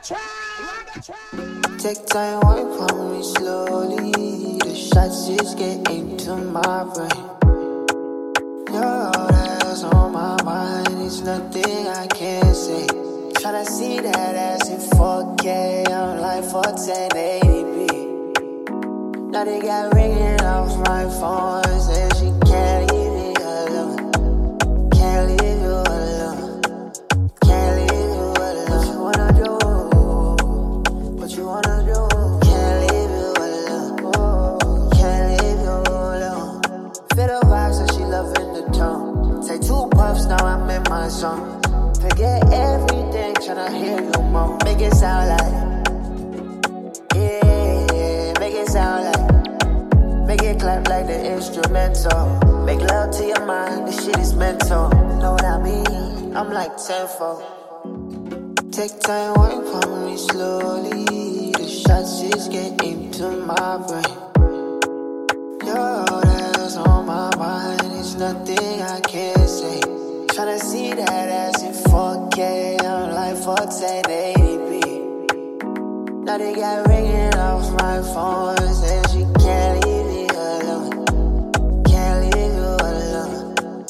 Take time, wipe on me slowly. The shots just get into my brain. You're all that's on my mind. It's nothing I can't say. Tryna see that ass in 4K. I'm like 41080p. Now they got ringing off my phone. My zone. Forget everything, tryna hear you more. Make it sound like, yeah, make it sound like. Make it clap like the instrumental. Make love to your mind, this shit is mental. Know what I mean? I'm like tenfold. Take time, wipe on me slowly. The shots just get into my brain. All that's on my mind. It's nothing I say. Tryna see that ass in 4K, I'm like 1080p. Now they got ringing off my phone, says she can't leave me alone. Can't leave you alone.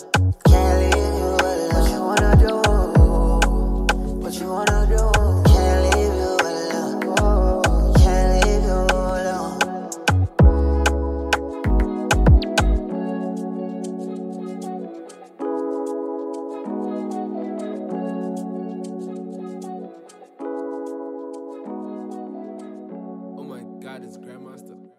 Can't leave you alone. What you wanna do? What you wanna do? God Grandmaster.